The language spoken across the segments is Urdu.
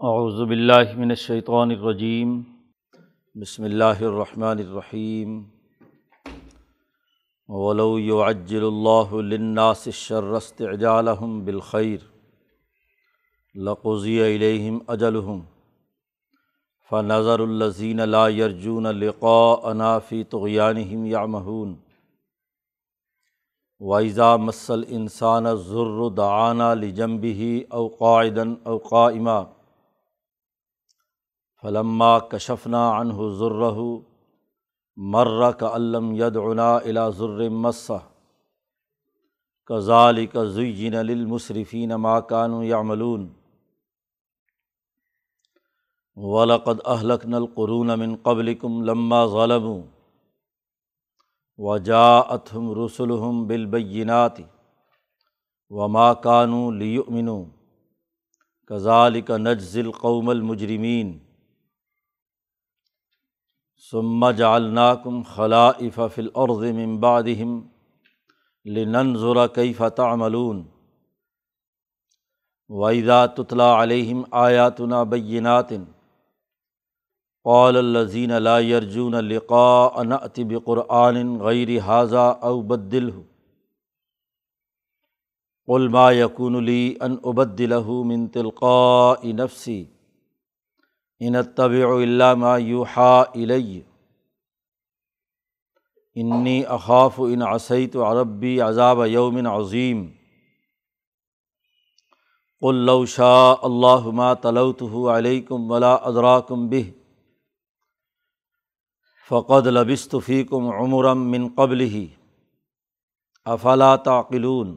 اعوذ باللہ من الشیطان الرجیم۔ بسم اللہ الرحمن الرحیم۔ ولو يعجل اللہ للناس الشر استعجالهم بالخیر لقضی الیہم اجلهم فنظر الذین لا يرجون لقاءنا فی طغیانہم یعمہون وَإِذَا مَسَّ الْإِنسَانَ الضُّرُّ دَعَانَا لِجَنبِهِ أَوْ قَاعِدًا أَوْ قَائِمًا فلما کشفنا عنہ ذرہ، مر کا علم یدعنا الا ذر مسّہ۔ کذالک زین للمصرفین ما كانوا يعملون ولقد اهلكنا القرون من قبلكم لما ظلموا۔ وجاءتهم رسلهم بالبينات وما كانوا ليؤمنوا كذلك نجزي القوم المجرمين ثم جعلناكم خلائف في الارض من بعدهم لننظر كيف تعملون. واذا تتلى عليهم آياتنا بينات، قال الذين لا يرجون لقاء نأت بقرآن غير هذا أو بدله. قل ما يكون لي أن أبدله من تلقاء نفسي. ان طبع ما یوحا الی انی اخاف ان عصیت عربی عذاب یومن عظیم قلو شاء اللہ ما تلوت علیکم ولا ادراکم بہ فقد لبست فیکم عمرم من قبل ہی افلا تعقلون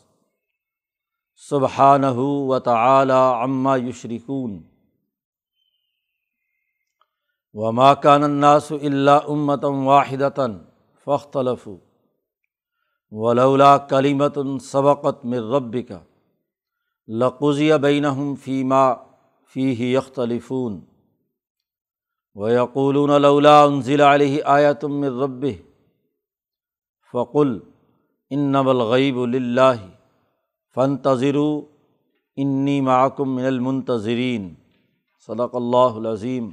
سبحانہ و تعالی عما یشرکون۔ وما كان الناس الا امة واحدة فاختلفوا۔ ولولا كلمة سبقت من ربك لقضي بينهم فيما فيه يختلفون و یقول یقولون انزل علیہ آیتم رب فقل ان الغیب اللہ فن تذرو انی معکم من المنتظرین۔ صدق اللہ العظیم۔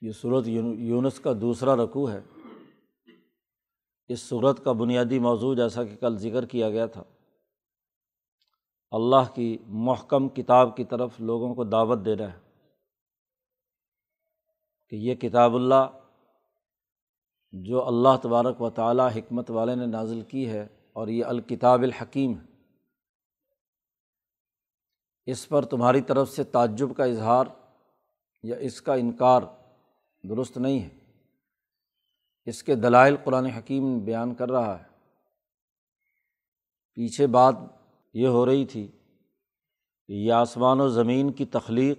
یہ صورت یونس کا دوسرا رقوع ہے۔ اس صورت کا بنیادی موضوع جیسا کہ کل ذکر کیا گیا تھا۔ اللہ کی محکم کتاب کی طرف لوگوں کو دعوت دے رہا ہے کہ یہ کتاب اللہ جو اللہ تبارک و تعالیٰ حکمت والے نے نازل کی ہے اور یہ الکتاب الحکیم ہے۔ اس پر تمہاری طرف سے تعجب کا اظہار یا اس کا انکار درست نہیں ہے۔ اس کے دلائل قرآن حکیم بیان کر رہا ہے۔ پیچھے بات یہ ہو رہی تھی کہ یہ آسمان و زمین کی تخلیق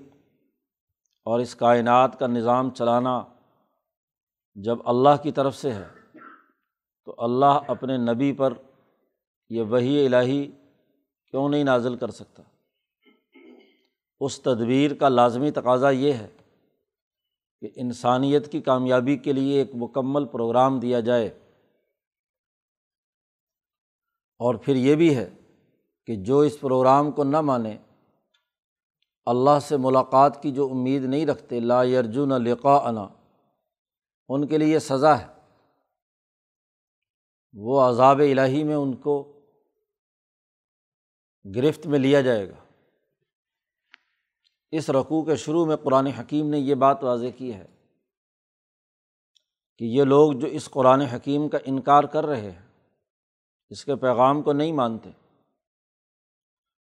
اور اس کائنات کا نظام چلانا جب اللہ کی طرف سے ہے تو اللہ اپنے نبی پر یہ وہی الہی کیوں نہیں نازل کر سکتا؟ اس تدبیر کا لازمی تقاضا یہ ہے کہ انسانیت کی کامیابی کے لیے ایک مکمل پروگرام دیا جائے۔ اور پھر یہ بھی ہے کہ جو اس پروگرام کو نہ مانے، اللہ سے ملاقات کی جو امید نہیں رکھتے، لا یرجن لقا انا ان کے لیے یہ سزا ہے۔ وہ عذاب الہی میں ان کو گرفت میں لیا جائے گا۔ اس رقوع کے شروع میں قرآن حکیم نے یہ بات واضح کی ہے کہ یہ لوگ جو اس قرآن حکیم کا انکار کر رہے ہیں، اس کے پیغام کو نہیں مانتے۔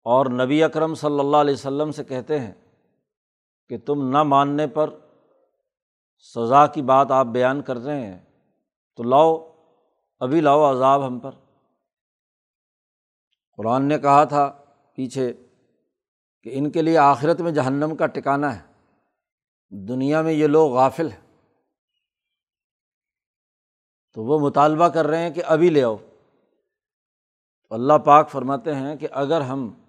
اور نبی اکرم صلی اللہ علیہ و سلم سے کہتے ہیں کہ تم نہ ماننے پر سزا کی بات آپ بیان کر رہے ہیں، تو لاؤ، ابھی لاؤ عذاب ہم پر۔ قرآن نے کہا تھا پیچھے کہ ان کے لیے آخرت میں جہنم کا ٹکانا ہے۔ دنیا میں یہ لوگ غافل ہیں۔ تو وہ مطالبہ کر رہے ہیں کہ ابھی لے آؤ۔ اللہ پاک فرماتے ہیں کہ اگر ہم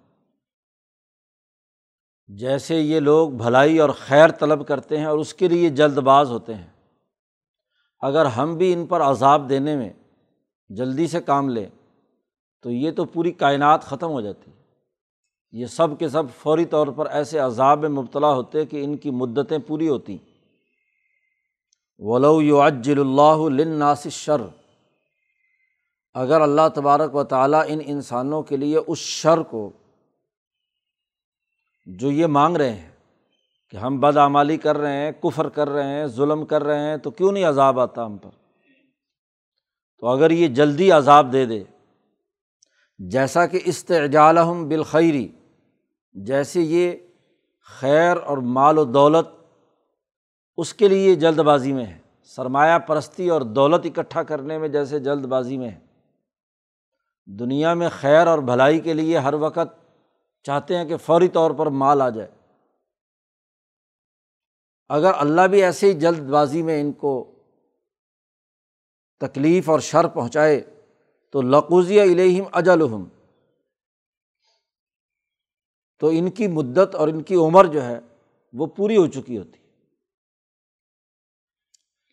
جیسے یہ لوگ بھلائی اور خیر طلب کرتے ہیں اور اس کے لیے جلد باز ہوتے ہیں۔ اگر ہم بھی ان پر عذاب دینے میں جلدی سے کام لیں، تو یہ تو پوری کائنات ختم ہو جاتی۔ ہے یہ سب کے سب فوری طور پر ایسے عذاب میں مبتلا ہوتے کہ ان کی مدتیں پوری ہوتیں ولو یو اجل اللہ شر اگر اللہ تبارک و تعالیٰ ان انسانوں کے لیے اس شر کو جو یہ مانگ رہے ہیں کہ ہم بدعمالی کر رہے ہیں، کفر کر رہے ہیں، ظلم کر رہے ہیں، تو کیوں نہیں عذاب آتا ہم پر؟ تو اگر یہ جلدی عذاب دے دے، جیسا کہ استعجالحم بالخیری جیسے یہ خیر اور مال و دولت اس کے لیے جلد بازی میں ہے، سرمایہ پرستی اور دولت اکٹھا کرنے میں جیسے جلد بازی میں ہے۔ دنیا میں خیر اور بھلائی کے لیے ہر وقت چاہتے ہیں کہ فوری طور پر مال آ جائے۔ اگر اللہ بھی ایسے ہی جلد بازی میں ان کو تکلیف اور شر پہنچائے، تو لقوزی الہم اجلحم تو ان کی مدت اور ان کی عمر جو ہے، وہ پوری ہو چکی ہوتی۔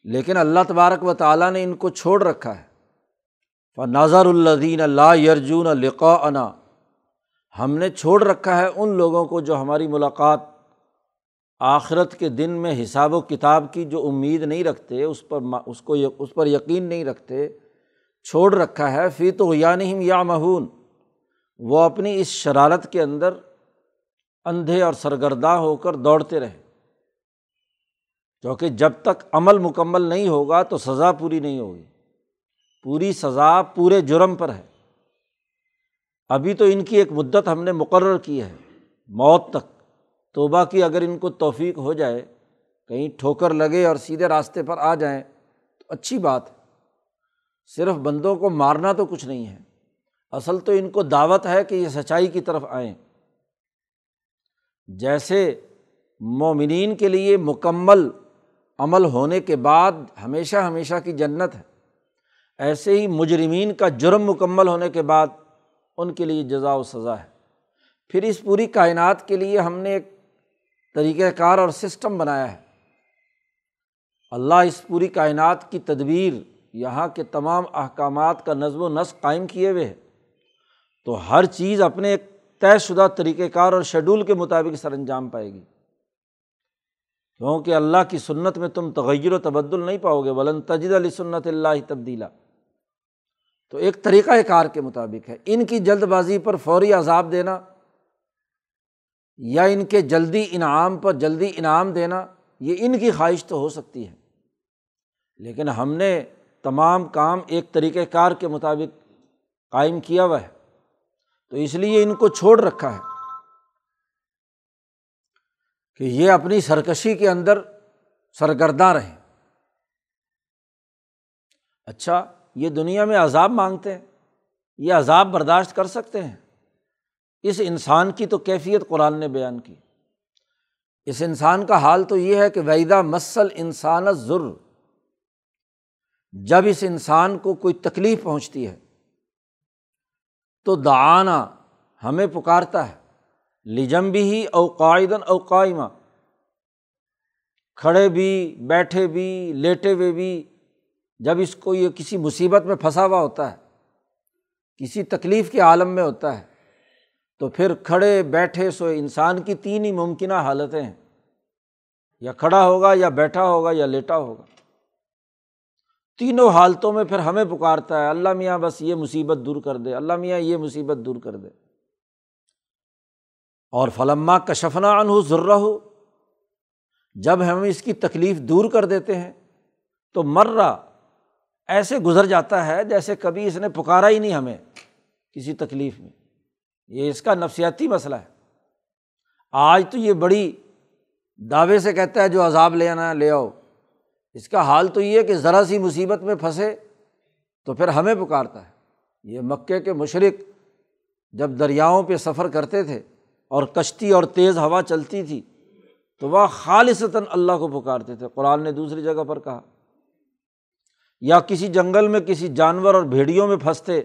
لیکن اللہ تبارک و تعالیٰ نے ان کو چھوڑ رکھا ہے۔ نظر الدین اللہ یرجون لقا انا ہم نے چھوڑ رکھا ہے ان لوگوں کو جو ہماری ملاقات آخرت کے دن میں حساب و کتاب کی جو امید نہیں رکھتے، اس پر اس کو اس پر یقین نہیں رکھتے، چھوڑ رکھا ہے۔ فی تو یا نہیں یا مہون وہ اپنی اس شرارت کے اندر اندھے اور سرگردہ ہو کر دوڑتے رہے۔ کیونکہ جب تک عمل مکمل نہیں ہوگا تو سزا پوری نہیں ہوگی۔ پوری سزا پورے جرم پر ہے۔ ابھی تو ان کی ایک مدت ہم نے مقرر کی ہے، موت تک۔ توبہ کی اگر ان کو توفیق ہو جائے، کہیں ٹھوکر لگے اور سیدھے راستے پر آ جائیں، تو اچھی بات۔ ہے صرف بندوں کو مارنا تو کچھ نہیں ہے۔ اصل تو ان کو دعوت ہے کہ یہ سچائی کی طرف آئیں۔ جیسے مومنین کے لیے مکمل عمل ہونے کے بعد ہمیشہ ہمیشہ کی جنت ہے، ایسے ہی مجرمین کا جرم مکمل ہونے کے بعد ان کے لیے جزا و سزا ہے۔ پھر اس پوری کائنات کے لیے ہم نے ایک طریقۂ کار اور سسٹم بنایا ہے۔ اللہ اس پوری کائنات کی تدبیر، یہاں کے تمام احکامات کا نظم و نسق قائم کیے ہوئے ہے۔ تو ہر چیز اپنے ایک طے شدہ طریقۂ کار اور شیڈول کے مطابق سر انجام پائے گی۔ کیونکہ اللہ کی سنت میں تم تغیر و تبدل نہیں پاؤ گے، ولن تجد علی سنت اللہ تبدیلا۔ تو ایک طریقۂ کار کے مطابق ہے۔ ان کی جلد بازی پر فوری عذاب دینا یا ان کے جلدی انعام پر جلدی انعام دینا، یہ ان کی خواہش تو ہو سکتی ہے۔ لیکن ہم نے تمام کام ایک طریقۂ کار کے مطابق قائم کیا ہوا ہے۔ تو اس لیے ان کو چھوڑ رکھا ہے کہ یہ اپنی سرکشی کے اندر سرگرداں رہیں۔ اچھا یہ دنیا میں عذاب مانگتے ہیں، یہ عذاب برداشت کر سکتے ہیں۔ اس انسان کی تو کیفیت قرآن نے بیان کی۔ اس انسان کا حال تو یہ ہے کہ ویدا مسل انسان ضرور جب اس انسان کو کوئی تکلیف پہنچتی ہے، تو دعانہ ہمیں پکارتا ہے۔ لجم بھی ہی اوقائدن اوقائمہ کھڑے بھی، بیٹھے بھی، لیٹے ہوئے بھی جب اس کو یہ کسی مصیبت میں پھنسا ہوا ہوتا ہے، کسی تکلیف کے عالم میں ہوتا ہے، تو پھر کھڑے بیٹھے سو انسان کی تین ہی ممکنہ حالتیں ہیں۔ یا کھڑا ہوگا یا بیٹھا ہوگا یا لیٹا ہوگا۔ تینوں حالتوں میں پھر ہمیں پکارتا ہے، اللہ میاں بس یہ مصیبت دور کر دے، اللہ میاں یہ مصیبت دور کر دے۔ اور فلما کشفنا انہ ذرہ ہو جب ہم اس کی تکلیف دور کر دیتے ہیں، تو مرہ ایسے گزر جاتا ہے جیسے کبھی اس نے پکارا ہی نہیں ہمیں کسی تکلیف میں۔ یہ اس کا نفسیاتی مسئلہ ہے۔ آج تو یہ بڑی دعوے سے کہتا ہے جو عذاب لے آنا، لے آؤ۔ اس کا حال تو یہ ہے کہ ذرا سی مصیبت میں پھنسے تو پھر ہمیں پکارتا ہے۔ یہ مکے کے مشرق جب دریاؤں پہ سفر کرتے تھے اور کشتی اور تیز ہوا چلتی تھی تو وہ خالصتاً اللہ کو پکارتے تھے۔ قرآن نے دوسری جگہ پر کہا یا کسی جنگل میں کسی جانور اور بھیڑیوں میں پھنستے،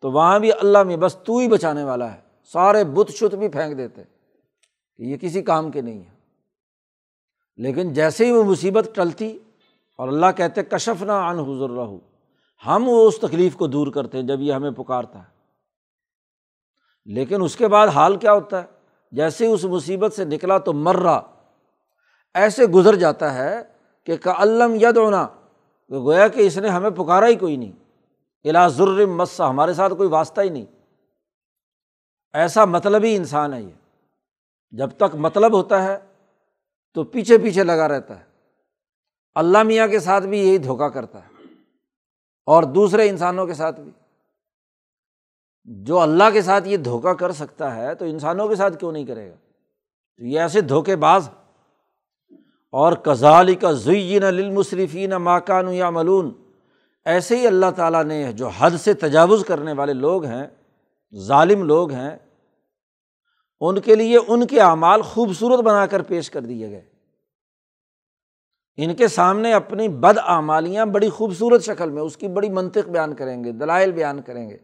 تو وہاں بھی اللہ میں بس تو ہی بچانے والا ہے۔ سارے بت شت بھی پھینک دیتے۔ کہ یہ کسی کام کے نہیں ہے لیکن جیسے ہی وہ مصیبت ٹلتی اور اللہ کہتے کشف نہ ان حضر رہو ہم وہ اس تکلیف کو دور کرتے ہیں جب یہ ہمیں پکارتا ہے۔ لیکن اس کے بعد حال کیا ہوتا ہے؟ جیسے ہی اس مصیبت سے نکلا تو مر رہا ایسے گزر جاتا ہے کہ کا علم ید ہونا گویا کہ اس نے ہمیں پکارا ہی کوئی نہیں۔ الا ضرور مسا، ہمارے ساتھ کوئی واسطہ ہی نہیں۔ ایسا مطلب ہی انسان ہے یہ۔ جب تک مطلب ہوتا ہے تو پیچھے پیچھے لگا رہتا ہے۔ اللہ میاں کے ساتھ بھی یہی دھوکا کرتا ہے اور دوسرے انسانوں کے ساتھ بھی۔ جو اللہ کے ساتھ یہ دھوکا کر سکتا ہے تو انسانوں کے ساتھ کیوں نہیں کرے گا؟ تو یہ ایسے دھوکے باز اور کزالی کا زین للمصرفین ماکان یا ملون ایسے ہی اللہ تعالیٰ نے جو حد سے تجاوز کرنے والے لوگ ہیں، ظالم لوگ ہیں، ان کے لیے ان کے اعمال خوبصورت بنا کر پیش کر دیے گئے۔ ان کے سامنے اپنی بد اعمالیاں بڑی خوبصورت شکل میں، اس کی بڑی منطق بیان کریں گے، دلائل بیان کریں گے۔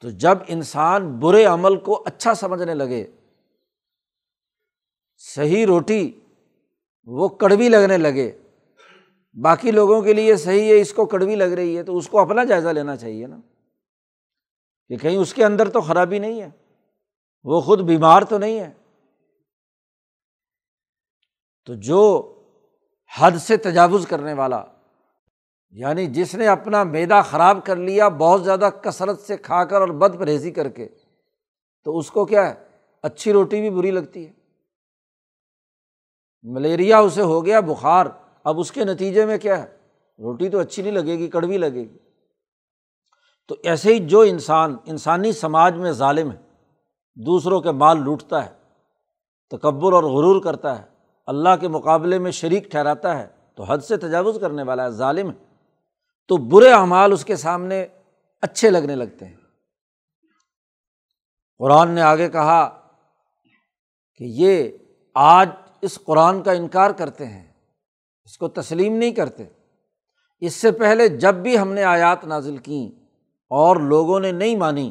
تو جب انسان برے عمل کو اچھا سمجھنے لگے صحیح روٹی، وہ کڑوی لگنے لگے۔ باقی لوگوں کے لیے صحیح ہے، اس کو کڑوی لگ رہی ہے، تو اس کو اپنا جائزہ لینا چاہیے نا۔ کہ کہیں اس کے اندر تو خرابی نہیں ہے، وہ خود بیمار تو نہیں ہے۔ تو جو حد سے تجاوز کرنے والا یعنی جس نے اپنا میدا خراب کر لیا، بہت زیادہ کثرت سے کھا کر اور بد پرہیزی کر کے، تو اس کو کیا ہے؟ اچھی روٹی بھی بری لگتی ہے۔ ملیریا اسے ہو گیا بخار۔ اب اس کے نتیجے میں کیا ہے؟ روٹی تو اچھی نہیں لگے گی، کڑوی لگے گی۔ تو ایسے ہی جو انسان، انسانی سماج میں ظالم ہے، دوسروں کے مال لوٹتا ہے، تکبر اور غرور کرتا ہے، اللہ کے مقابلے میں شریک ٹھہراتا ہے، تو حد سے تجاوز کرنے والا ہے، ظالم ہے۔ تو برے اعمال اس کے سامنے اچھے لگنے لگتے ہیں۔ قرآن نے آگے کہا کہ یہ آج اس قرآن کا انکار کرتے ہیں، اس کو تسلیم نہیں کرتے۔ اس سے پہلے جب بھی ہم نے آیات نازل کیں اور لوگوں نے نہیں مانی،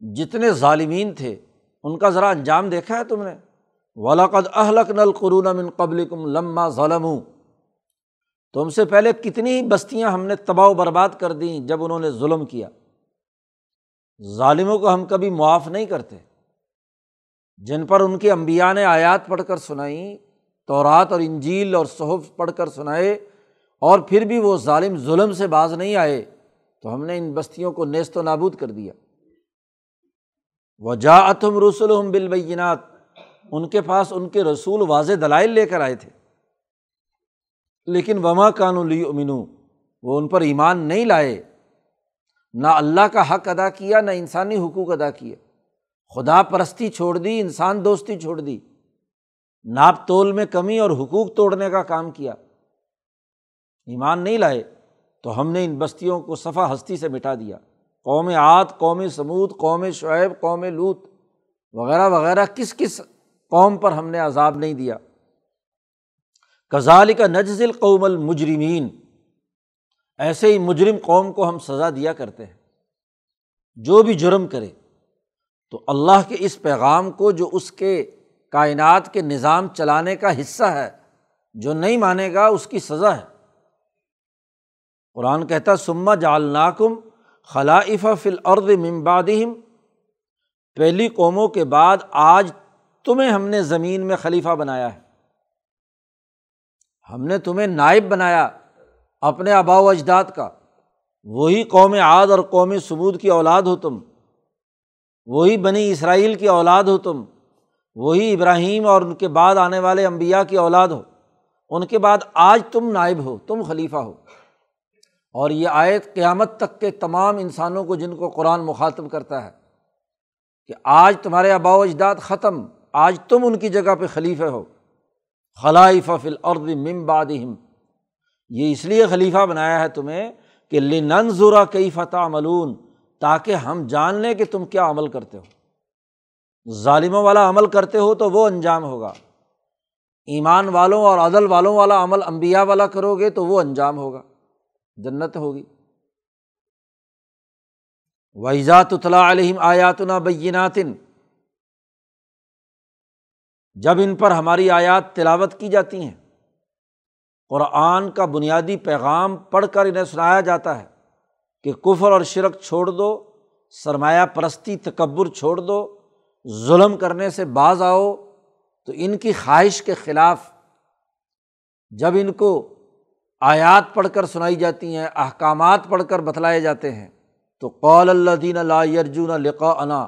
جتنے ظالمین تھے، ان کا ذرا انجام دیکھا ہے تم نے۔ ولاقد اہلک نل قرون من قبل کم لمہ ظلم تم سے پہلے کتنی بستیاں ہم نے تباہ و برباد کر دیں جب انہوں نے ظلم کیا۔ ظالموں کو ہم کبھی معاف نہیں کرتے۔ جن پر ان کے امبیا نے آیات پڑھ کر سنائیں تورات اور انجیل اور صحف پڑھ کر سنائے، اور پھر بھی وہ ظالم ظلم سے باز نہیں آئے، تو ہم نے ان بستیوں کو نیست و نابود کر دیا۔ وہ جا اتم رسول بالبینات، ان کے پاس ان کے رسول واضح دلائل لے کر آئے تھے۔ لیکن وما کان لی امنو وہ ان پر ایمان نہیں لائے۔ نہ اللہ کا حق ادا کیا، نہ انسانی حقوق ادا کیا خدا پرستی چھوڑ دی، انسان دوستی چھوڑ دی۔ ناپ تول میں کمی اور حقوق توڑنے کا کام کیا۔ ایمان نہیں لائے تو ہم نے ان بستیوں کو صفا ہستی سے مٹا دیا۔ قوم عاد، قوم سمود قوم شعیب، قوم لوت وغیرہ وغیرہ کس کس قوم پر ہم نے عذاب نہیں دیا۔ کزال کا نجزل قوم المجرمین۔ ایسے ہی مجرم قوم کو ہم سزا دیا کرتے ہیں۔ جو بھی جرم کرے تو اللہ کے اس پیغام کو جو اس کے کائنات کے نظام چلانے کا حصہ ہے، جو نہیں مانے گا، اس کی سزا ہے۔ قرآن کہتا سما جالناکم خلائف فل ارد ممبادم پہلی قوموں کے بعد آج تمہیں ہم نے زمین میں خلیفہ بنایا ہے۔ ہم نے تمہیں نائب بنایا اپنے آبا و اجداد کا۔ وہی قوم عاد اور قوم سمود کی اولاد ہو تم۔ وہی بنی اسرائیل کی اولاد ہو تم، وہی ابراہیم اور ان کے بعد آنے والے امبیا کی اولاد ہو۔ ان کے بعد آج تم نائب ہو، تم خلیفہ ہو۔ اور یہ آیت قیامت تک کے تمام انسانوں کو جن کو قرآن مخاطب کرتا ہے کہ آج تمہارے آبا و اجداد ختم، آج تم ان کی جگہ پہ خلیفہ ہو۔ خلائف فل عرد ممبادم یہ اس لیے خلیفہ بنایا ہے تمہیں کہ لنظرا کئی فتح ملون تاکہ ہم جان لیں کہ تم کیا عمل کرتے ہو۔ ظالموں والا عمل کرتے ہو تو وہ انجام ہوگا۔ ایمان والوں اور عدل والوں والا عمل امبیا والا کرو گے تو وہ انجام ہوگا۔ جنت ہوگی۔ ویزات اطلاع علیہم آیاتنا بیناتن جب ان پر ہماری آیات تلاوت کی جاتی ہیں۔ قرآن کا بنیادی پیغام پڑھ کر انہیں سنایا جاتا ہے۔ کہ کفر اور شرک چھوڑ دو، سرمایہ پرستی، تکبر چھوڑ دو، ظلم کرنے سے باز آؤ، تو ان کی خواہش کے خلاف جب ان کو آیات پڑھ کر سنائی جاتی ہیں، احکامات پڑھ کر بتلائے جاتے ہیں، تو قول اللہ دین اللہ ارجن لقا انا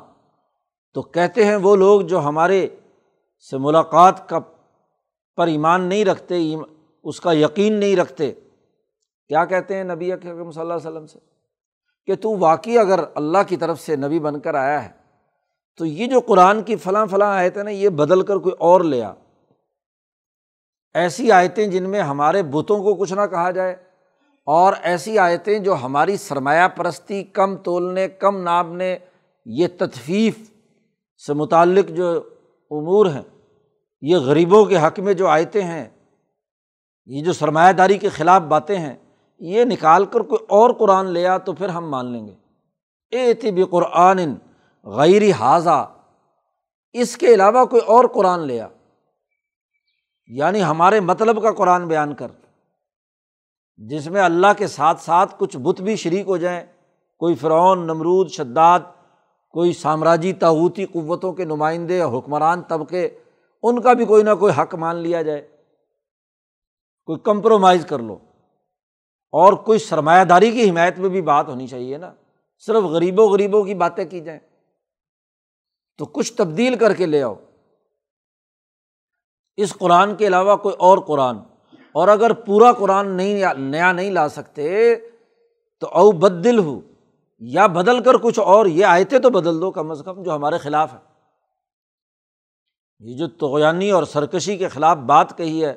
تو کہتے ہیں وہ لوگ جو ہمارے سے ملاقات کا پر ایمان نہیں رکھتے اس کا یقین نہیں رکھتے۔ کیا کہتے ہیں نبی اکرم صلی اللہ علیہ وسلم سے؟ کہ تو واقعی اگر اللہ کی طرف سے نبی بن کر آیا ہے، تو یہ جو قرآن کی فلاں فلاں آیتیں نا، یہ بدل کر کوئی اور لیا ایسی آیتیں جن میں ہمارے بتوں کو کچھ نہ کہا جائے، اور ایسی آیتیں جو ہماری سرمایہ پرستی، کم تولنے، کم نابنے، یہ تطفیف سے متعلق جو امور ہیں، یہ غریبوں کے حق میں جو آیتیں ہیں، یہ جو سرمایہ داری کے خلاف باتیں ہیں یہ نکال کر کوئی اور قرآن لیا تو پھر ہم مان لیں گے۔ اے طب قرآن غیر حاضہ، اس کے علاوہ کوئی اور قرآن لیا یعنی ہمارے مطلب کا قرآن بیان کر۔ جس میں اللہ کے ساتھ ساتھ کچھ بت بھی شریک ہو جائیں۔ کوئی فرعون، نمرود، شداد، کوئی سامراجی تعوتی قوتوں کے نمائندے حکمران طبقے، ان کا بھی کوئی نہ کوئی حق مان لیا جائے۔ کوئی کمپرومائز کر لو۔ اور کوئی سرمایہ داری کی حمایت میں بھی بات ہونی چاہیے نا۔ صرف غریبوں غریبوں کی باتیں کی جائیں۔ تو کچھ تبدیل کر کے لے آؤ۔ اس قرآن کے علاوہ کوئی اور قرآن۔ اور اگر پورا قرآن نہیں، نیا نہیں لا سکتے، تو او بدل ہو یا بدل کر کچھ اور۔ یہ آیتیں تو بدل دو کم از کم جو ہمارے خلاف ہے یہ جو توغانی اور سرکشی کے خلاف بات کہی ہے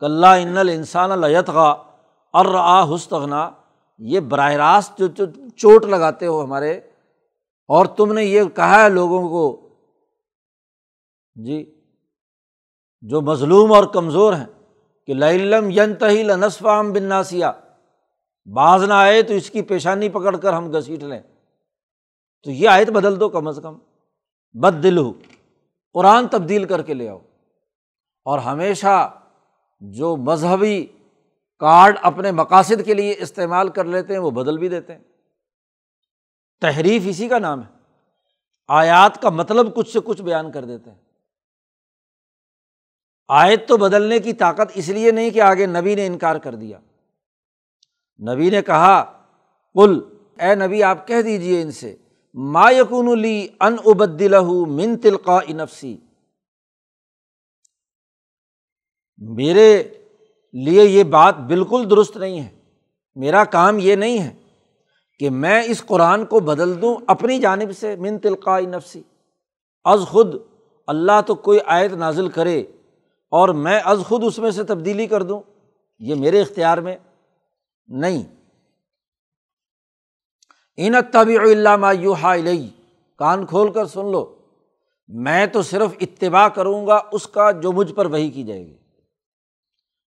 کلّہ ان الانسان التغا اور آ حسطنا یہ براہ راست جو چوٹ لگاتے ہو ہمارے۔ اور تم نے یہ کہا ہے لوگوں کو جی جو مظلوم اور کمزور ہیں، کہ لم ین تہی لنسفام بن ناسیہ باز نہ آئے تو اس کی پیشانی پکڑ کر ہم گھسیٹ لیں۔ تو یہ آیت بدل دو کم از کم۔ بد دل ہو قرآن تبدیل کر کے لے آؤ۔ اور ہمیشہ جو مذہبی کارڈ اپنے مقاصد کے لیے استعمال کر لیتے ہیں، وہ بدل بھی دیتے ہیں۔ تحریف اسی کا نام ہے۔ آیات کا مطلب کچھ سے کچھ بیان کر دیتے ہیں۔ آیت تو بدلنے کی طاقت اس لیے نہیں کہ آگے نبی نے انکار کر دیا۔ نبی نے کہا کل اے نبی، آپ کہہ دیجیے ان سے، ما یقون لی ان ابدل من تلقا انفسی میرے لیے یہ بات بالکل درست نہیں ہے۔ میرا کام یہ نہیں ہے کہ میں اس قرآن کو بدل دوں اپنی جانب سے من تلقا نفسی۔ از خود اللہ تو کوئی آیت نازل کرے اور میں از خود اس میں سے تبدیلی کر دوں، یہ میرے اختیار میں نہیں۔ ان طبی علامہ کان کھول کر سن لو، میں تو صرف اتباع کروں گا اس کا جو مجھ پر وہی کی جائے گی۔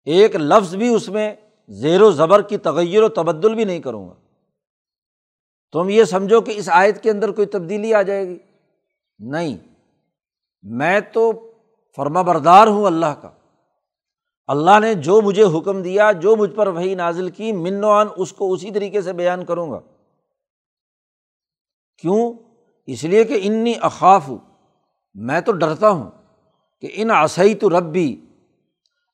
ایک لفظ بھی اس میں زیر و زبر کی تغیر و تبدل بھی نہیں کروں گا۔ تم یہ سمجھو کہ اس آیت کے اندر کوئی تبدیلی آ جائے گی؟ نہیں۔ میں تو فرما بردار ہوں اللہ کا۔ اللہ نے جو مجھے حکم دیا، جو مجھ پر وہی نازل کی منوان اس کو اسی طریقے سے بیان کروں گا۔ کیوں؟ اس لیے کہ انی اخاف۔ ہوں میں تو ڈرتا ہوں کہ ان عصی تو رب بھی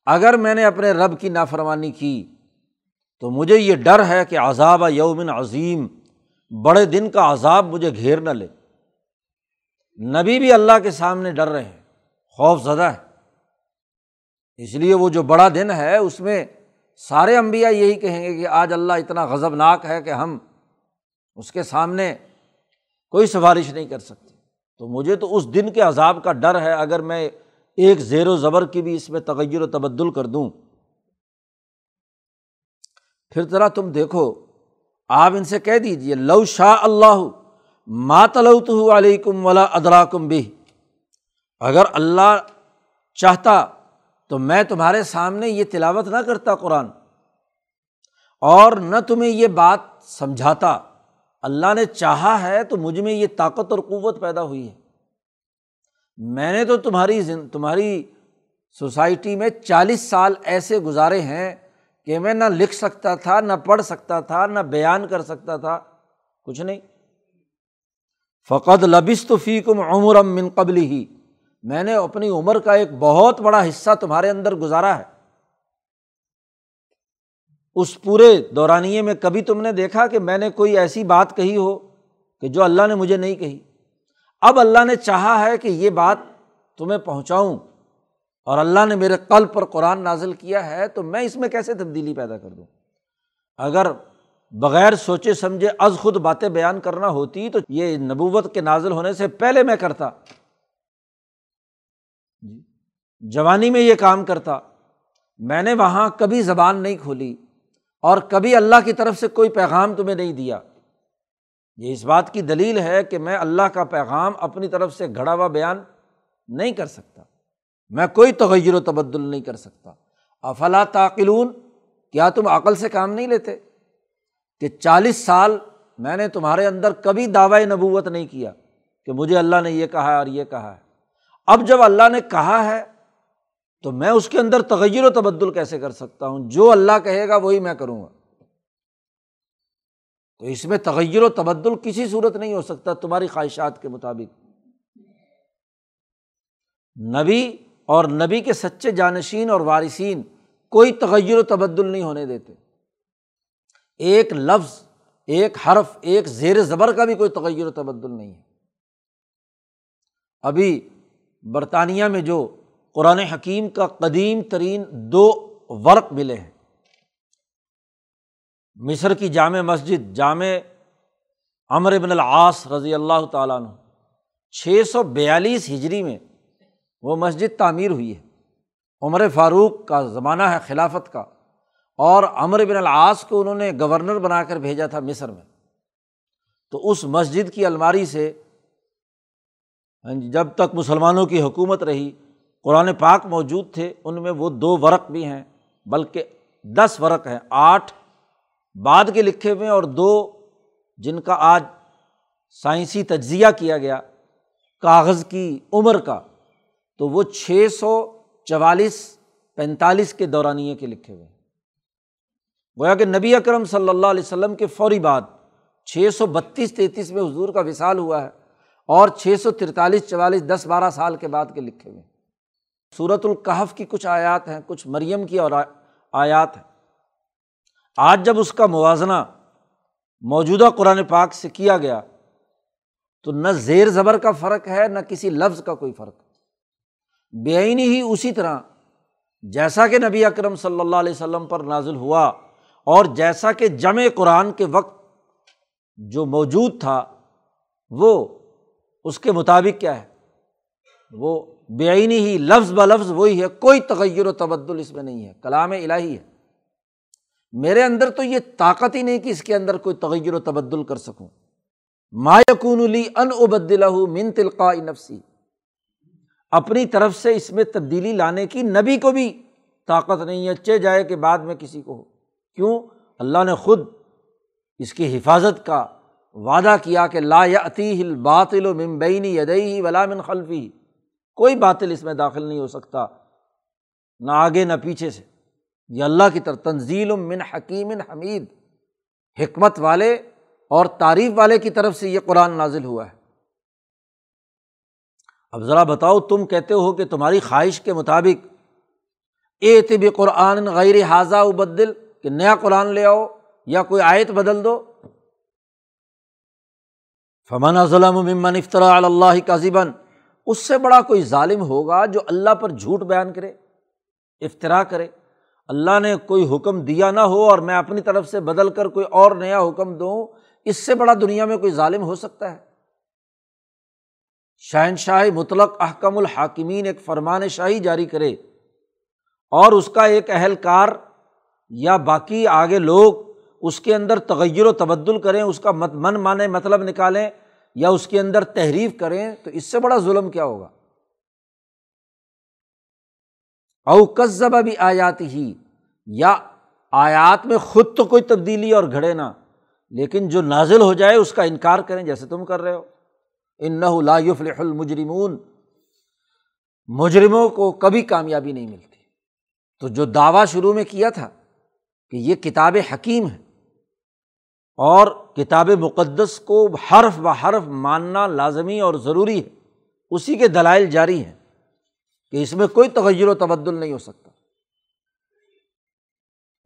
اگر میں نے اپنے رب کی نافرمانی کی تو مجھے یہ ڈر ہے کہ عذاب یومن عظیم، بڑے دن کا عذاب مجھے گھیر نہ لے۔ نبی بھی اللہ کے سامنے ڈر رہے ہیں، خوف زدہ ہے اس لیے وہ جو بڑا دن ہے، اس میں سارے امبیا یہی کہیں گے کہ آج اللہ اتنا غضب ناک ہے کہ ہم اس کے سامنے کوئی سفارش نہیں کر سکتے۔ تو مجھے تو اس دن کے عذاب کا ڈر ہے، اگر میں ایک زیر و زبر کی بھی اس میں تغیر و تبدل کر دوں۔ پھر ذرا تم دیکھو، آپ ان سے کہہ دیجیے لو شاہ اللہ ماتلوت علیکم ولا ادراکم بھی اگر اللہ چاہتا تو میں تمہارے سامنے یہ تلاوت نہ کرتا قرآن، اور نہ تمہیں یہ بات سمجھاتا۔ اللہ نے چاہا ہے تو مجھ میں یہ طاقت اور قوت پیدا ہوئی ہے۔ میں نے تو تمہاری تمہاری سوسائٹی میں چالیس سال ایسے گزارے ہیں کہ میں نہ لکھ سکتا تھا، نہ پڑھ سکتا تھا، نہ بیان کر سکتا تھا، کچھ نہیں۔ فقط لبس تو فیکم عمر من قبل ہی میں نے اپنی عمر کا ایک بہت بڑا حصہ تمہارے اندر گزارا ہے۔ اس پورے دورانیے میں کبھی تم نے دیکھا کہ میں نے کوئی ایسی بات کہی ہو کہ جو اللہ نے مجھے نہیں کہی؟ اب اللہ نے چاہا ہے کہ یہ بات تمہیں پہنچاؤں اور اللہ نے میرے قلب پر قرآن نازل کیا ہے تو میں اس میں کیسے تبدیلی پیدا کر دوں؟ اگر بغیر سوچے سمجھے از خود باتیں بیان کرنا ہوتی تو یہ نبوت کے نازل ہونے سے پہلے میں کرتا۔ جی جوانی میں یہ کام کرتا۔ میں نے وہاں کبھی زبان نہیں کھولی اور کبھی اللہ کی طرف سے کوئی پیغام تمہیں نہیں دیا۔ یہ اس بات کی دلیل ہے کہ میں اللہ کا پیغام اپنی طرف سے گھڑا ہوا بیان نہیں کر سکتا۔ میں کوئی تغیر و تبدل نہیں کر سکتا۔ افلا تعقلون؟ کیا تم عقل سے کام نہیں لیتے؟ کہ چالیس سال میں نے تمہارے اندر کبھی دعوی نبوت نہیں کیا کہ مجھے اللہ نے یہ کہا ہے اور یہ کہا ہے۔ اب جب اللہ نے کہا ہے تو میں اس کے اندر تغیر و تبدل کیسے کر سکتا ہوں؟ جو اللہ کہے گا وہی میں کروں گا۔ تو اس میں تغیر و تبدل کسی صورت نہیں ہو سکتا، تمہاری خواہشات کے مطابق۔ نبی اور نبی کے سچے جانشین اور وارثین کوئی تغیر و تبدل نہیں ہونے دیتے۔ ایک لفظ، ایک حرف، ایک زیر زبر کا بھی کوئی تغیر و تبدل نہیں ہے۔ ابھی برطانیہ میں جو قرآن حکیم کا قدیم ترین دو ورق ملے ہیں۔ مصر کی جامع مسجد، جامع امر ابن العاص رضی اللہ تعالیٰ عنہ، چھ سو بیالیس ہجری میں وہ مسجد تعمیر ہوئی ہے۔ عمر فاروق کا زمانہ ہے خلافت کا اور امر بن العاص کو انہوں نے گورنر بنا کر بھیجا تھا مصر میں۔ تو اس مسجد کی الماری سے ہاں جی، جب تک مسلمانوں کی حکومت رہی، قرآن پاک موجود تھے، ان میں وہ دو ورق بھی ہیں، بلکہ دس ورق ہیں، آٹھ بعد کے لکھے ہوئے اور دو جن کا آج سائنسی تجزیہ کیا گیا، کاغذ کی عمر کا، تو وہ چھ سو چوالیس پینتالیس کے دورانیے کے لکھے ہوئے گویا کہ نبی اکرم صلی اللہ علیہ وسلم کے فوری بعد چھ سو بتیس تینتیس میں حضور کا وصال ہوا ہے اور چھ سو ترتالیس چوالیس دس بارہ سال کے بعد کے لکھے ہوئے صورت القحف کی کچھ آیات ہیں، کچھ مریم کی اور آیات ہیں۔ آج جب اس کا موازنہ موجودہ قرآن پاک سے کیا گیا، تو نہ زیر زبر کا فرق ہے، نہ کسی لفظ کا کوئی فرق بے آئینی ہی اسی طرح جیسا کہ نبی اکرم صلی اللہ علیہ وسلم پر نازل ہوا اور جیسا کہ جمع قرآن کے وقت جو موجود تھا، وہ اس کے مطابق کیا ہے؟ وہ بے آئینی ہی لفظ ب لفظ وہی ہے، کوئی تغیر و تبدل اس میں نہیں ہے، کلام الہی ہے۔ میرے اندر تو یہ طاقت ہی نہیں کہ اس کے اندر کوئی تغیر و تبدل کر سکوں۔ ما یقون لی ان ابدل من تلقا نفسی۔ اپنی طرف سے اس میں تبدیلی لانے کی نبی کو بھی طاقت نہیں ہے چے جائے کہ بعد میں کسی کو۔ ہو کیوں؟ اللہ نے خود اس کی حفاظت کا وعدہ کیا کہ لا عطی ہل باطل و ممبئی یدئی ولا من خلفی کوئی باطل اس میں داخل نہیں ہو سکتا، نہ آگے نہ پیچھے سے۔ یہ اللہ کی طرف، تنزیل من حکیم حمید، حکمت والے اور تعریف والے کی طرف سے یہ قرآن نازل ہوا ہے۔ اب ذرا بتاؤ، تم کہتے ہو کہ تمہاری خواہش کے مطابق اے طب قرآن غیر حاضہ ابدل، کہ نیا قرآن لے آؤ یا کوئی آیت بدل دو۔ فمن ظلم ممن افطرا اللہ کا اس سے بڑا کوئی ظالم ہوگا جو اللہ پر جھوٹ بیان کرے افطرا کرے۔ اللہ نے کوئی حکم دیا نہ ہو اور میں اپنی طرف سے بدل کر کوئی اور نیا حکم دوں، اس سے بڑا دنیا میں کوئی ظالم ہو سکتا ہے۔ شہنشاہ مطلق احکم الحاکمین ایک فرمان شاہی جاری کرے اور اس کا ایک اہلکار یا باقی آگے لوگ اس کے اندر تغیر و تبدل کریں، اس کا من مانے مطلب نکالیں یا اس کے اندر تحریف کریں، تو اس سے بڑا ظلم کیا ہوگا؟ او بھی آیات ہی یا آیات میں خود تو کوئی تبدیلی اور گھڑے نہ، لیکن جو نازل ہو جائے اس کا انکار کریں جیسے تم کر رہے ہو۔ ان لا یفلح المجرمون، مجرموں کو کبھی کامیابی نہیں ملتی۔ تو جو دعویٰ شروع میں کیا تھا کہ یہ کتاب حکیم ہے، اور کتاب مقدس کو حرف و حرف ماننا لازمی اور ضروری ہے، اسی کے دلائل جاری ہیں۔ کہ اس میں کوئی تغیر و تبدل نہیں ہو سکتا۔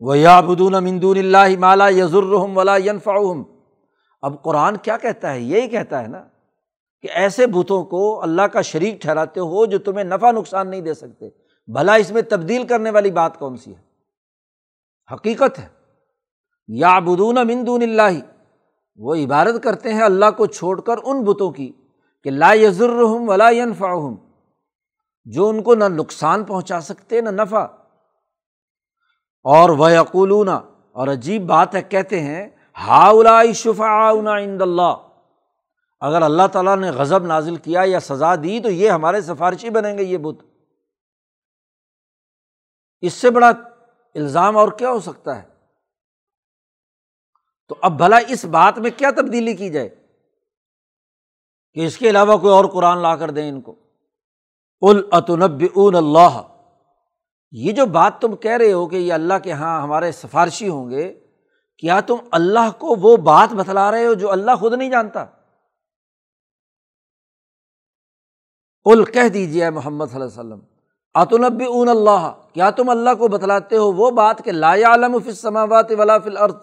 وہ یا بدون امدون اللہ مالا یزرحم ولا ینفعم اب قرآن کیا کہتا ہے؟ یہی کہتا ہے نا کہ ایسے بتوں کو اللہ کا شریک ٹھہراتے ہو جو تمہیں نفع نقصان نہیں دے سکتے۔ بھلا اس میں تبدیل کرنے والی بات کون سی ہے؟ حقیقت ہے۔ یا بدون امدون اللہ وہ عبادت کرتے ہیں اللہ کو چھوڑ کر ان بتوں کی کہ لا یزرحم ولا ینفعم جو ان کو نہ نقصان پہنچا سکتے، نہ نفع۔ اور وہ یقولون اور عجیب بات ہے، کہتے ہیں ہا شفا عند اللہ۔ اگر اللہ تعالیٰ نے غضب نازل کیا یا سزا دی، تو یہ ہمارے سفارشی بنیں گے، یہ بت۔ اس سے بڑا الزام اور کیا ہو سکتا ہے؟ تو اب بھلا اس بات میں کیا تبدیلی کی جائے؟ کہ اس کے علاوہ کوئی اور قرآن لا کر دیں ان کو۔ اتنب اون اللہ یہ جو بات تم کہہ رہے ہو کہ یہ اللہ کے یہاں ہمارے سفارشی ہوں گے، کیا تم اللہ کو وہ بات بتلا رہے ہو جو اللہ خود نہیں جانتا؟ ال کہہ دیجیے محمد صلی اللہ علیہ وسلم اتنب اون اللہ کیا تم اللہ کو بتلاتے ہو وہ بات کہ لا عالم فی السماوات ولا فی الارض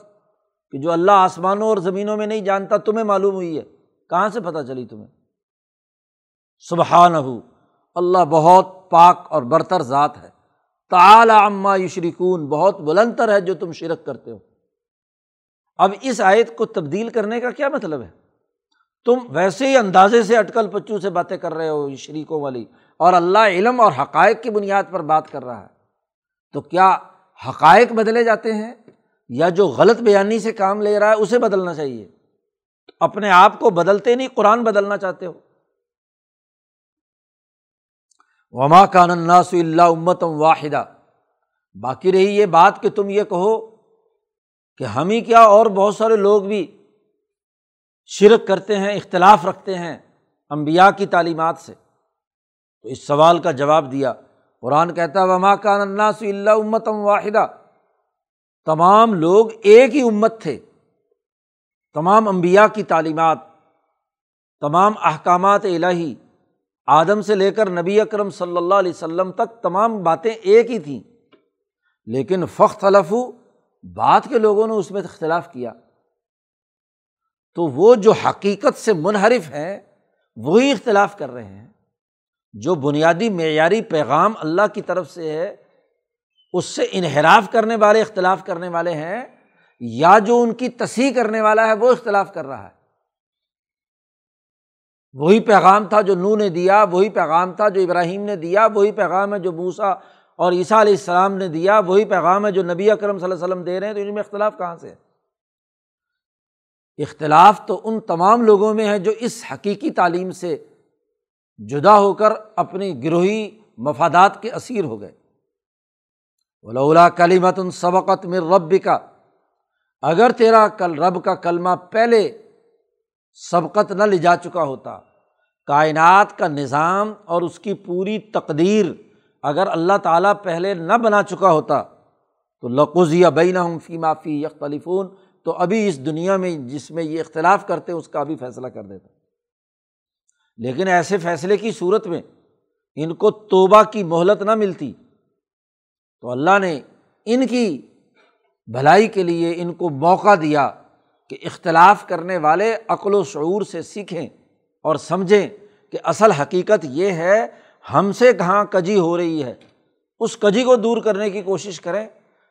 کہ جو اللہ آسمانوں اور زمینوں میں نہیں جانتا، تمہیں معلوم ہوئی ہے، کہاں سے پتہ چلی تمہیں؟ سبحان ہو اللہ بہت پاک اور برتر ذات ہے۔ تعلی عما یشرکون، بہت بلند تر ہے جو تم شرک کرتے ہو۔ اب اس آیت کو تبدیل کرنے کا کیا مطلب ہے؟ تم ویسے ہی اندازے سے اٹکل پچو سے باتیں کر رہے ہو شریکوں والی، اور اللہ علم اور حقائق کی بنیاد پر بات کر رہا ہے۔ تو کیا حقائق بدلے جاتے ہیں؟ یا جو غلط بیانی سے کام لے رہا ہے، اسے بدلنا چاہیے؟ اپنے آپ کو بدلتے نہیں، قرآن بدلنا چاہتے ہو۔ وما کان الناس اللہ امتم واحدہ باقی رہی یہ بات کہ تم یہ کہو کہ ہم ہی کیا اور بہت سارے لوگ بھی شرک کرتے ہیں، اختلاف رکھتے ہیں امبیا کی تعلیمات سے۔ تو اس سوال کا جواب دیا۔ قرآن کہتا ہے، وما کان الناس اللہ امتم واحدہ تمام لوگ ایک ہی امت تھے۔ تمام امبیا کی تعلیمات، تمام احکامات الہی آدم سے لے کر نبی اکرم صلی اللہ علیہ وسلم تک تمام باتیں ایک ہی تھیں۔ لیکن فخت الفو بات کے لوگوں نے اس میں اختلاف کیا۔ تو وہ جو حقیقت سے منحرف ہیں، وہی اختلاف کر رہے ہیں۔ جو بنیادی معیاری پیغام اللہ کی طرف سے ہے، اس سے انحراف کرنے والے، اختلاف کرنے والے ہیں، یا جو ان کی تصحیح کرنے والا ہے، وہ اختلاف کر رہا ہے۔ وہی پیغام تھا جو نو نے دیا، وہی پیغام تھا جو ابراہیم نے دیا، وہی پیغام ہے جو بوسا اور عیسیٰ علیہ السلام نے دیا، وہی پیغام ہے جو نبی اکرم صلی اللہ علیہ وسلم دے رہے ہیں، تو ان میں اختلاف کہاں سے اختلاف تو ان تمام لوگوں میں ہے جو اس حقیقی تعلیم سے جدا ہو کر اپنی گروہی مفادات کے اسیر ہو گئے۔ ولولا کلیمت ان سبقت میں رب کا اگر تیرا کل رب کا کلمہ پہلے سبقت نہ لے جا چکا ہوتا۔ کائنات کا نظام اور اس کی پوری تقدیر اگر اللہ تعالیٰ پہلے نہ بنا چکا ہوتا، تو لقز یا بین فی معافی یکلیفون تو ابھی اس دنیا میں جس میں یہ اختلاف کرتے اس کا بھی فیصلہ کر دیتا۔ لیکن ایسے فیصلے کی صورت میں ان کو توبہ کی مہلت نہ ملتی۔ تو اللہ نے ان کی بھلائی کے لیے ان کو موقع دیا۔ کہ اختلاف کرنے والے عقل و شعور سے سیکھیں اور سمجھیں کہ اصل حقیقت یہ ہے، ہم سے کہاں کجی ہو رہی ہے۔ اس کجی کو دور کرنے کی کوشش کریں۔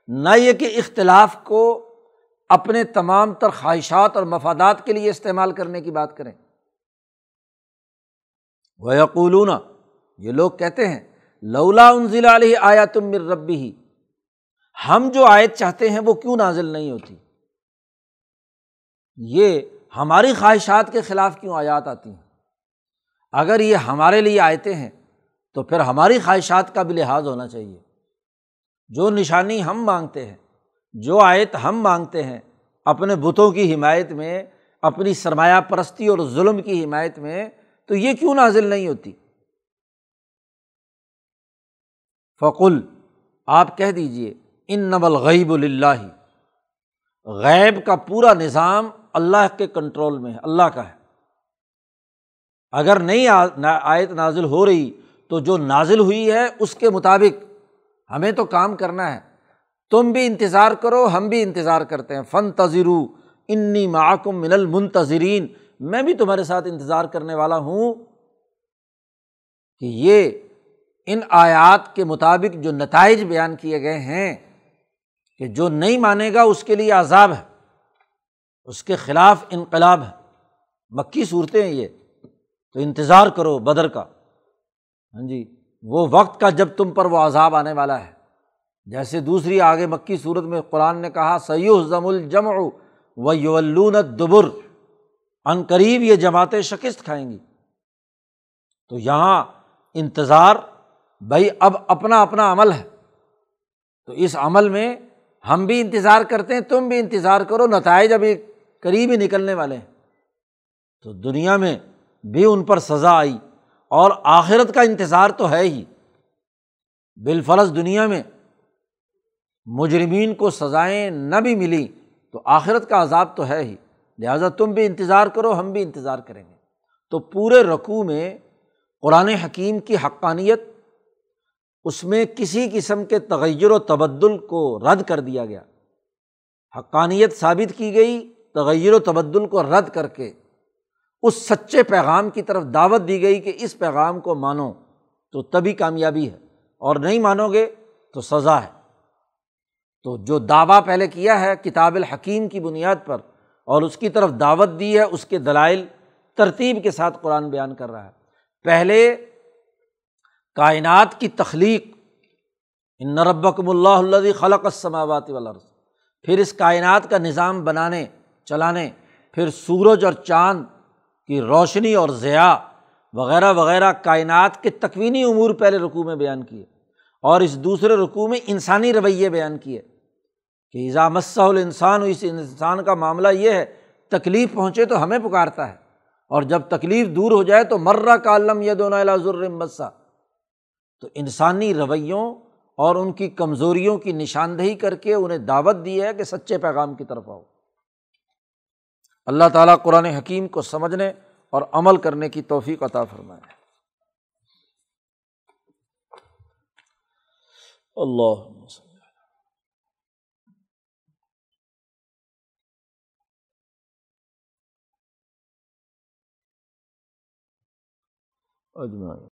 نہ یہ کہ اختلاف کو اپنے تمام تر خواہشات اور مفادات کے لیے استعمال کرنے کی بات کریں۔ وہ یقولون یہ لوگ کہتے ہیں، لولا انزل علیہ آیا تم مر ربی ہی ہم جو آیت چاہتے ہیں وہ کیوں نازل نہیں ہوتی؟ یہ ہماری خواہشات کے خلاف کیوں آیات آتی ہیں؟ اگر یہ ہمارے لیے آئے ہیں، تو پھر ہماری خواہشات کا بھی لحاظ ہونا چاہیے۔ جو نشانی ہم مانگتے ہیں، جو آیت ہم مانگتے ہیں، اپنے بتوں کی حمایت میں، اپنی سرمایہ پرستی اور ظلم کی حمایت میں، تو یہ کیوں نازل نہیں ہوتی؟ فقل، آپ کہہ دیجیے ان نبل غیب اللہ غیب کا پورا نظام اللہ کے کنٹرول میں ہے، اللہ کا ہے۔ اگر نہیں آیت نازل ہو رہی تو جو نازل ہوئی ہے اس کے مطابق ہمیں تو کام کرنا ہے۔ تم بھی انتظار کرو، ہم بھی انتظار کرتے ہیں۔ فن تذرو انی معکم من المنتظرین۔ میں بھی تمہارے ساتھ انتظار کرنے والا ہوں کہ یہ ان آیات کے مطابق جو نتائج بیان کیے گئے ہیں کہ جو نہیں مانے گا اس کے لیے عذاب ہے۔ اس کے خلاف انقلاب ہے۔ مکی صورتیں ہیں یہ۔ تو انتظار کرو بدر کا۔ ہاں جی وہ وقت کا جب تم پر وہ عذاب آنے والا ہے۔ جیسے دوسری آگے مکی صورت میں قرآن نے کہا سیو ضم الجم و یولون دبر ان قریب یہ جماعتیں شکست کھائیں گی۔ تو یہاں انتظار بھائی اب اپنا اپنا عمل ہے۔ تو اس عمل میں ہم بھی انتظار کرتے ہیں، تم بھی انتظار کرو، نتائج ابھی قریب ہی نکلنے والے ہیں۔ تو دنیا میں بھی ان پر سزا آئی اور آخرت کا انتظار تو ہے ہی۔ بالفرض دنیا میں مجرمین کو سزائیں نہ بھی ملی تو آخرت کا عذاب تو ہے ہی۔ لہٰذا تم بھی انتظار کرو، ہم بھی انتظار کریں گے۔ تو پورے رقوع میں قرآن حکیم کی حقانیت، اس میں کسی قسم کے تغیر و تبدل کو رد کر دیا گیا۔ حقانیت ثابت کی گئی تغیر و تبدل کو رد کر کے اس سچے پیغام کی طرف دعوت دی گئی کہ اس پیغام کو مانو تو تبھی کامیابی ہے اور نہیں مانو گے تو سزا ہے۔ تو جو دعویٰ پہلے کیا ہے، کتاب الحکیم کی بنیاد پر اور اس کی طرف دعوت دی ہے، اس کے دلائل ترتیب کے ساتھ قرآن بیان کر رہا ہے۔ پہلے کائنات کی تخلیق، ان نربکم اللہ اللہ خلق السماوات والارض۔ پھر اس کائنات کا نظام بنانے چلانے، پھر سورج اور چاند کی روشنی اور ضیاء وغیرہ وغیرہ کائنات کے تکوینی امور پہلے رقوع میں بیان کیے اور اس دوسرے رقوع میں انسانی رویے بیان کیے کہ ایزا مسّ الانسان، اس انسان کا معاملہ یہ ہے، تکلیف پہنچے تو ہمیں پکارتا ہے اور جب تکلیف دور ہو جائے تو مرہ کا علم یہ دونوں مسا تو انسانی رویوں اور ان کی کمزوریوں کی نشاندہی کر کے انہیں دعوت دی ہے کہ سچے پیغام کی طرف آؤ۔ اللہ تعالیٰ قرآن حکیم کو سمجھنے اور عمل کرنے کی توفیق عطا فرمائے۔ اللہ اجمائے